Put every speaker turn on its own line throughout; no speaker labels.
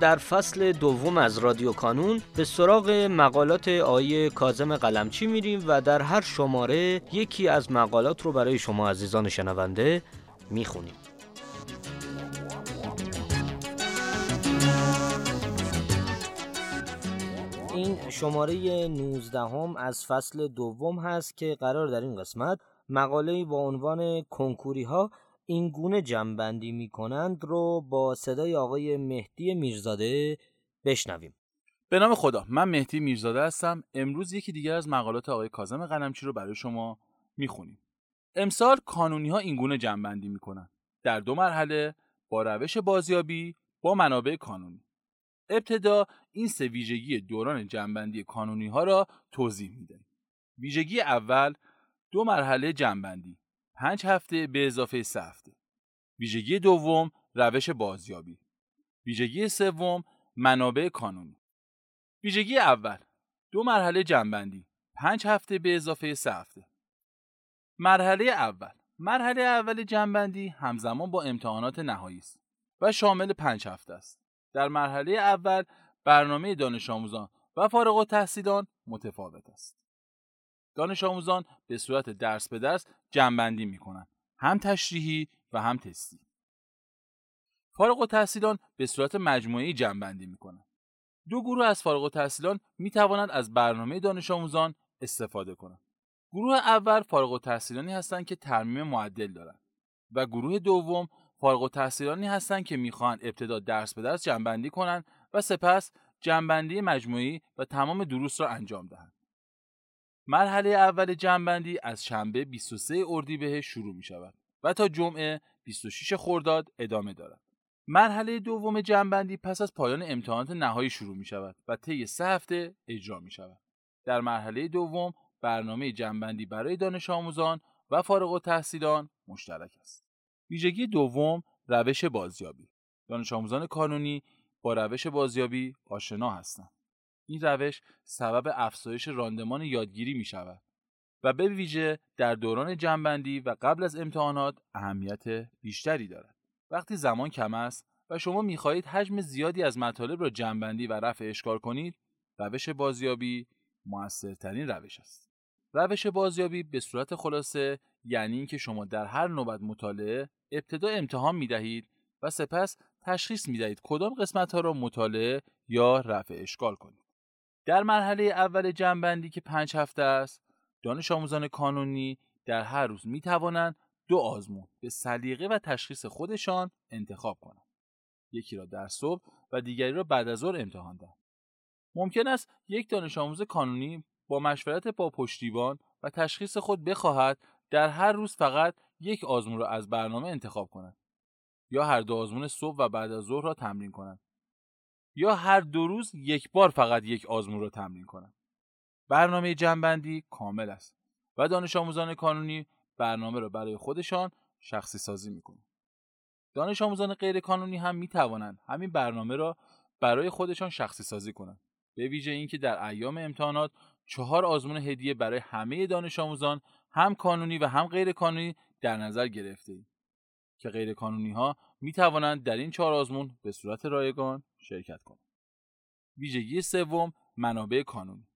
در فصل دوم از رادیو کانون به سراغ مقالات آیه کازم قلمچی میریم و در هر شماره یکی از مقالات رو برای شما عزیزان شنونده می‌خونیم. این شماره 19 هم از فصل دوم هست که قرار در این قسمت مقاله با عنوان کنکوری ها این گونه جمعبندی می کنند رو با صدای آقای مهدی میرزاده بشنویم.
به نام خدا من مهدی میرزاده هستم. امروز یکی دیگر از مقالات آقای کازم قلمچی رو برای شما می‌خونیم. امسال کانونی ها اینگونه جنبندی می‌کنن. در دو مرحله با روش بازیابی با منابع کانونی. ابتدا این سه ویژگی دوران جنبندی کانونی ها را توضیح میده. ویژگی اول دو مرحله جنبندی پنج هفته به اضافه سه هفته ویژگی دوم روش بازیابی. ویژگی سوم منابع کانونی. ویژگی اول دو مرحله جنبندی. پنج هفته به اضافه سه هفته مرحله اول. مرحله اول جنبندی همزمان با امتحانات نهایی است و شامل پنج هفته است. در مرحله اول برنامه دانش آموزان و فارغ التحصیلان متفاوت است. دانش آموزان به صورت درس به درس جنبندی می کنند هم تشریحی و هم تستی فارغ التحصیلان به صورت مجموعی جنبندی می کنند دو گروه از فارغ التحصیلان می توانند از برنامه دانش آموزان استفاده کنند. گروه اول فارغ التحصیلانی هستند که ترمیم معدل دارند و گروه دوم فارغ التحصیلانی هستند که می‌خواهند ابتدا درس به درس جنبندی کنند و سپس جنبندی مجموعی و تمام دروس را انجام دهند. مرحله اول جمعبندی از شنبه 23 اردیبهشت شروع می شود و تا جمعه 26 خرداد ادامه دارد. مرحله دوم جمعبندی پس از پایان امتحانات نهایی شروع می شود و طی سه هفته اجرا می شود. در مرحله دوم برنامه جمعبندی برای دانش آموزان و فارغ و تحصیلان مشترک است. ویژگی دوم روش بازیابی. دانش آموزان کانونی با روش بازیابی آشنا هستند. این روش سبب افزایش راندمان یادگیری می شود و به ویژه در دوران جنبندی و قبل از امتحانات اهمیت بیشتری دارد. وقتی زمان کم است و شما می خواهید حجم زیادی از مطالب را جنبندی و رفع اشکال کنید، روش بازیابی موثرترین روش است. روش بازیابی به صورت خلاصه یعنی اینکه شما در هر نوبت مطالعه ابتدا امتحان می دهید و سپس تشخیص می دهید کدام قسمت ها را مطالعه یا رفع اشکال کنید. در مرحله اول جنبندی که پنج هفته است دانش آموزان کانونی در هر روز می توانند دو آزمون به سلیقه و تشخیص خودشان انتخاب کنند. یکی را در صبح و دیگری را بعد از ظهر امتحان دهند. ممکن است یک دانش آموز کانونی با مشورت با پشتیبان و تشخیص خود بخواهد در هر روز فقط یک آزمون را از برنامه انتخاب کند یا هر دو آزمون صبح و بعد از ظهر را تمرین کند. یا هر دو روز یک بار فقط یک آزمون را تمرین کنند. برنامه جنبندی کامل است و دانش آموزان کانونی برنامه را برای خودشان شخصی سازی می‌کنند. دانش آموزان غیر کانونی هم می توانند همین برنامه را برای خودشان شخصی سازی کنند. به ویژه اینکه در ایام امتحانات چهار آزمون هدیه برای همه دانش آموزان هم کانونی و هم غیر کانونی در نظر گرفته ایم. که غیر کانونی ها می توانند در این چهار آزمون به صورت رایگان شرکت کنند. ویژگی سوم منابع کانونی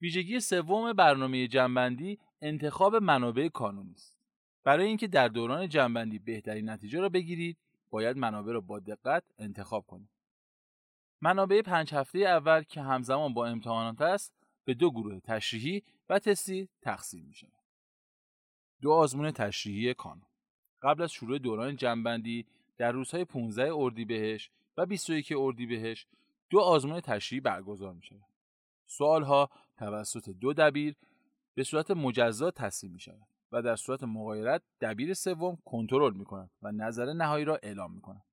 ویژگی سوم برنامه جنبندی انتخاب منابع کانونی است. برای اینکه در دوران جنبندی بهترین نتیجه را بگیرید، باید منابع را با دقت انتخاب کنید. منابع پنج هفته اول که همزمان با امتحانات است، به دو گروه تشریحی و تستی تقسیم می شود. دو آزمون تشریحی کانون قبل از شروع دوران جنبندی در روزهای 15 اردیبهشت و 21 اردیبهشت دو آزمون تشریحی برگزار می شود. سوال ها توسط دو دبیر به صورت مجزا تصحیح می شود. و در صورت مغایرت دبیر سوم کنترل می‌کنند و نظر نهایی را اعلام می‌کنند.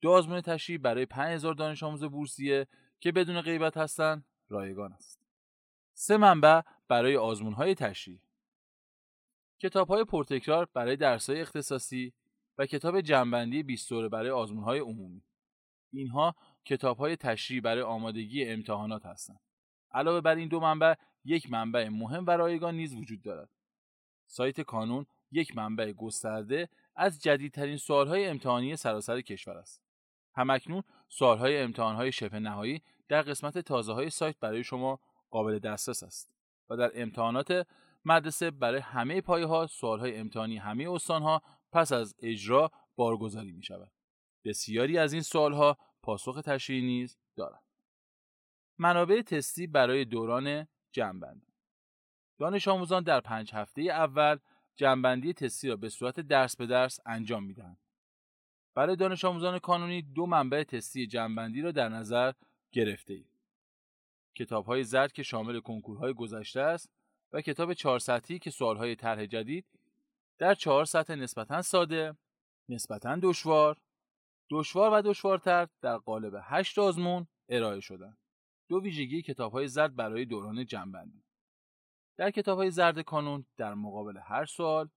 دو آزمون تشریح برای 5000 دانش آموز بورسیه که بدون غیبت هستند رایگان است. سه منبع برای آزمون های تشریح کتاب های پرتکرار برای درس های اختصاصی و کتاب جنبندی 20 برای آزمون های عمومی. اینها کتاب های تشریح برای آمادگی امتحانات هستند. علاوه بر این دو منبع یک منبع مهم و رایگان نیز وجود دارد. سایت کانون یک منبع گسترده از جدیدترین سوالهای امتحانی سراسر کشور است. همکنون سوالهای امتحانهای شبه نهایی در قسمت تازه های سایت برای شما قابل دسترس است و در امتحانات مدرسه برای همه پایه ها سوال امتحانی همه استان ها پس از اجرا بارگذاری می شود. بسیاری از این سوال ها پاسخ تشریحی نیز دارند. منابع تستی برای دوران جنبندی دانش آموزان در پنج هفته اول جنبندی تستی را به صورت درس به درس انجام می دهند. برای دانش آموزان کانونی دو منبع تستی جنبندی را در نظر گرفته اید. کتاب های زرد که شامل کنکورهای گذشته است و کتاب چهار سطحی که سوالهای طرح جدید در چهار سطح نسبتا ساده، نسبتا دشوار، دشوار و دشوارتر در قالب هشت آزمون ارائه شدند. دو ویژگی کتاب های زرد برای دوران جنبندی. در کتاب های زرد کانون در مقابل هر سوال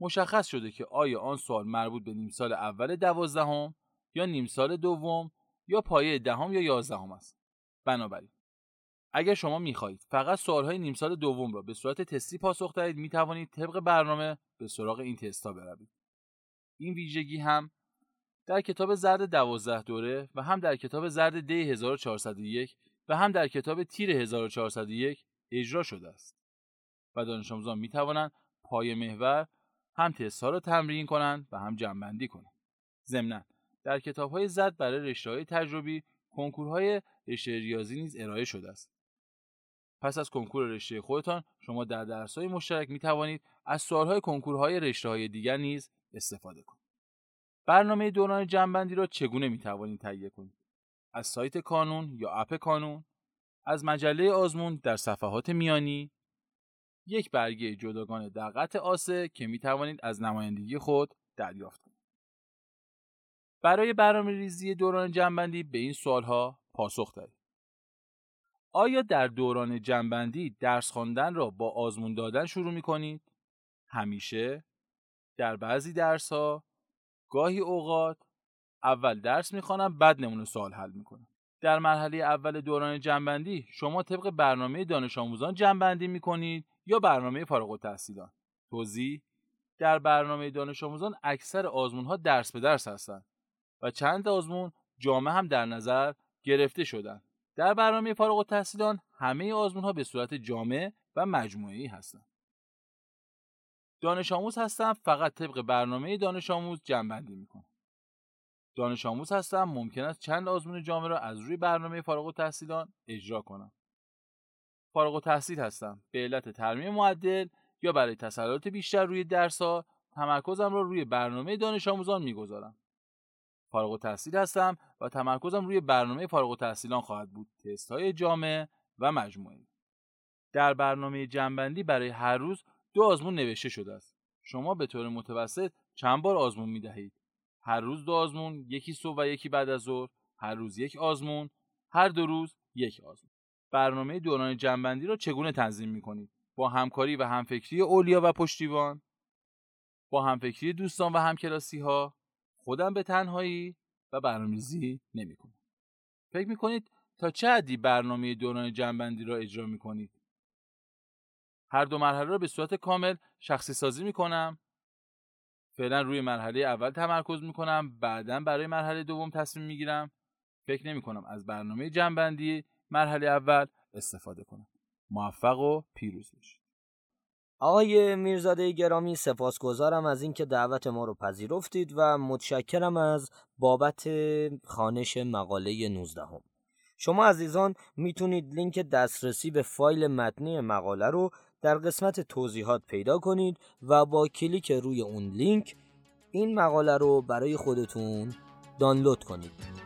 مشخص شده که آیا آن سوال مربوط به نیم سال اول دوازدهم یا نیم سال دوم یا پایه دهم یا یازدهم است. بنابراین اگر شما می‌خواهید فقط سوالهای نیم سال دوم را به صورت تستی پاسخ دهید می توانید طبق برنامه به سراغ این تستا بروید. این ویژگی هم در کتاب زرد دوازده دوره و هم در کتاب زرد دی 1401 و هم در کتاب تیر 1401 اجرا شده است و دانش آموزان می توانند پای محور هم تست ها را تمرین کنند و هم جنبندی کنند. ضمنا در کتاب های زد برای رشته های تجربی کنکورهای رشته ریاضی نیز ارائه شده است پس از کنکور رشته خودتان شما در درس‌های مشترک می توانید از سوالهای کنکورهای رشته‌های دیگر نیز استفاده کنید. برنامه دوران جنبندی را چگونه می توانید تهیه کنید؟ از سایت کانون یا اپ کانون، از مجله آزمون در صفحات میانی، یک برگه جداگانه در قطع آسه که می توانید از نمایندگی خود دریافت کنید. برای برنامه ریزی دوران جنبندی به این سوالها پاسخ دهید. آیا در دوران جنبندی درس خواندن را با آزمون دادن شروع می کنید؟ همیشه؟ در بعضی درس ها؟ گاهی اوقات؟ اول درس می‌خوانم بعد نمونه سوال حل می‌کنم. در مرحله اول دوران جنبندی شما طبق برنامه دانش آموزان جنبندی می کنید یا برنامه فارغ التحصیلان؟ توضیح در برنامه دانش آموزان اکثر آزمون ها درس به درس هستند و چند آزمون جامعه هم در نظر گرفته شدند. در برنامه فارغ التحصیلان همه آزمون ها به صورت جامع و مجموعی هستند. دانش آموز هستم فقط طبق برنامه دانش آموز جنبندی می‌کنم. دانش آموز هستم ممکن است چند آزمون جامعه را از روی برنامه فارغ التحصیلان اجرا کنم. فارغ التحصیل هستم به علت ترمیم معدل یا برای تسلط بیشتر روی درس ها تمرکزم را روی برنامه دانش آموزان می‌گذارم. فارغ التحصیل هستم و تمرکزم روی برنامه فارغ التحصیلان خواهد بود. تست های جامع و مجموعی در برنامه جنبندی برای هر روز دو آزمون نوشته شده است. شما به طور متوسط چند بار آزمون می دهید هر روز دو آزمون یکی صبح و یکی بعد از ظهر. هر روز یک آزمون هر دو روز یک آزمون. برنامه دوران جنبندی را چگونه تنظیم می کنید با همکاری و همفکری اولیا و پشتیبان؟ با همفکری دوستان و همکلاسی ها خودم به تنهایی و برنامه‌ریزی نمی‌کنم. فکر می‌کنید تا چه حدی برنامه دوران جنبندی را اجرا می‌کنید؟ هر دو مرحله را به صورت کامل شخصی سازی می‌کنم. فعلا روی مرحله اول تمرکز می‌کنم بعدا برای مرحله دوم تصمیم می‌گیرم فکر نمی کنم از برنامه جنبندی مرحله اول استفاده کنم موفق و پیروز باشید
آقای میرزاده گرامی سپاسگزارم از اینکه دعوت ما رو پذیرفتید و متشکرم از بابت خانش مقاله 19 هم. شما عزیزان می‌تونید لینک دسترسی به فایل متنی مقاله رو در قسمت توضیحات پیدا کنید و با کلیک روی اون لینک این مقاله رو برای خودتون دانلود کنید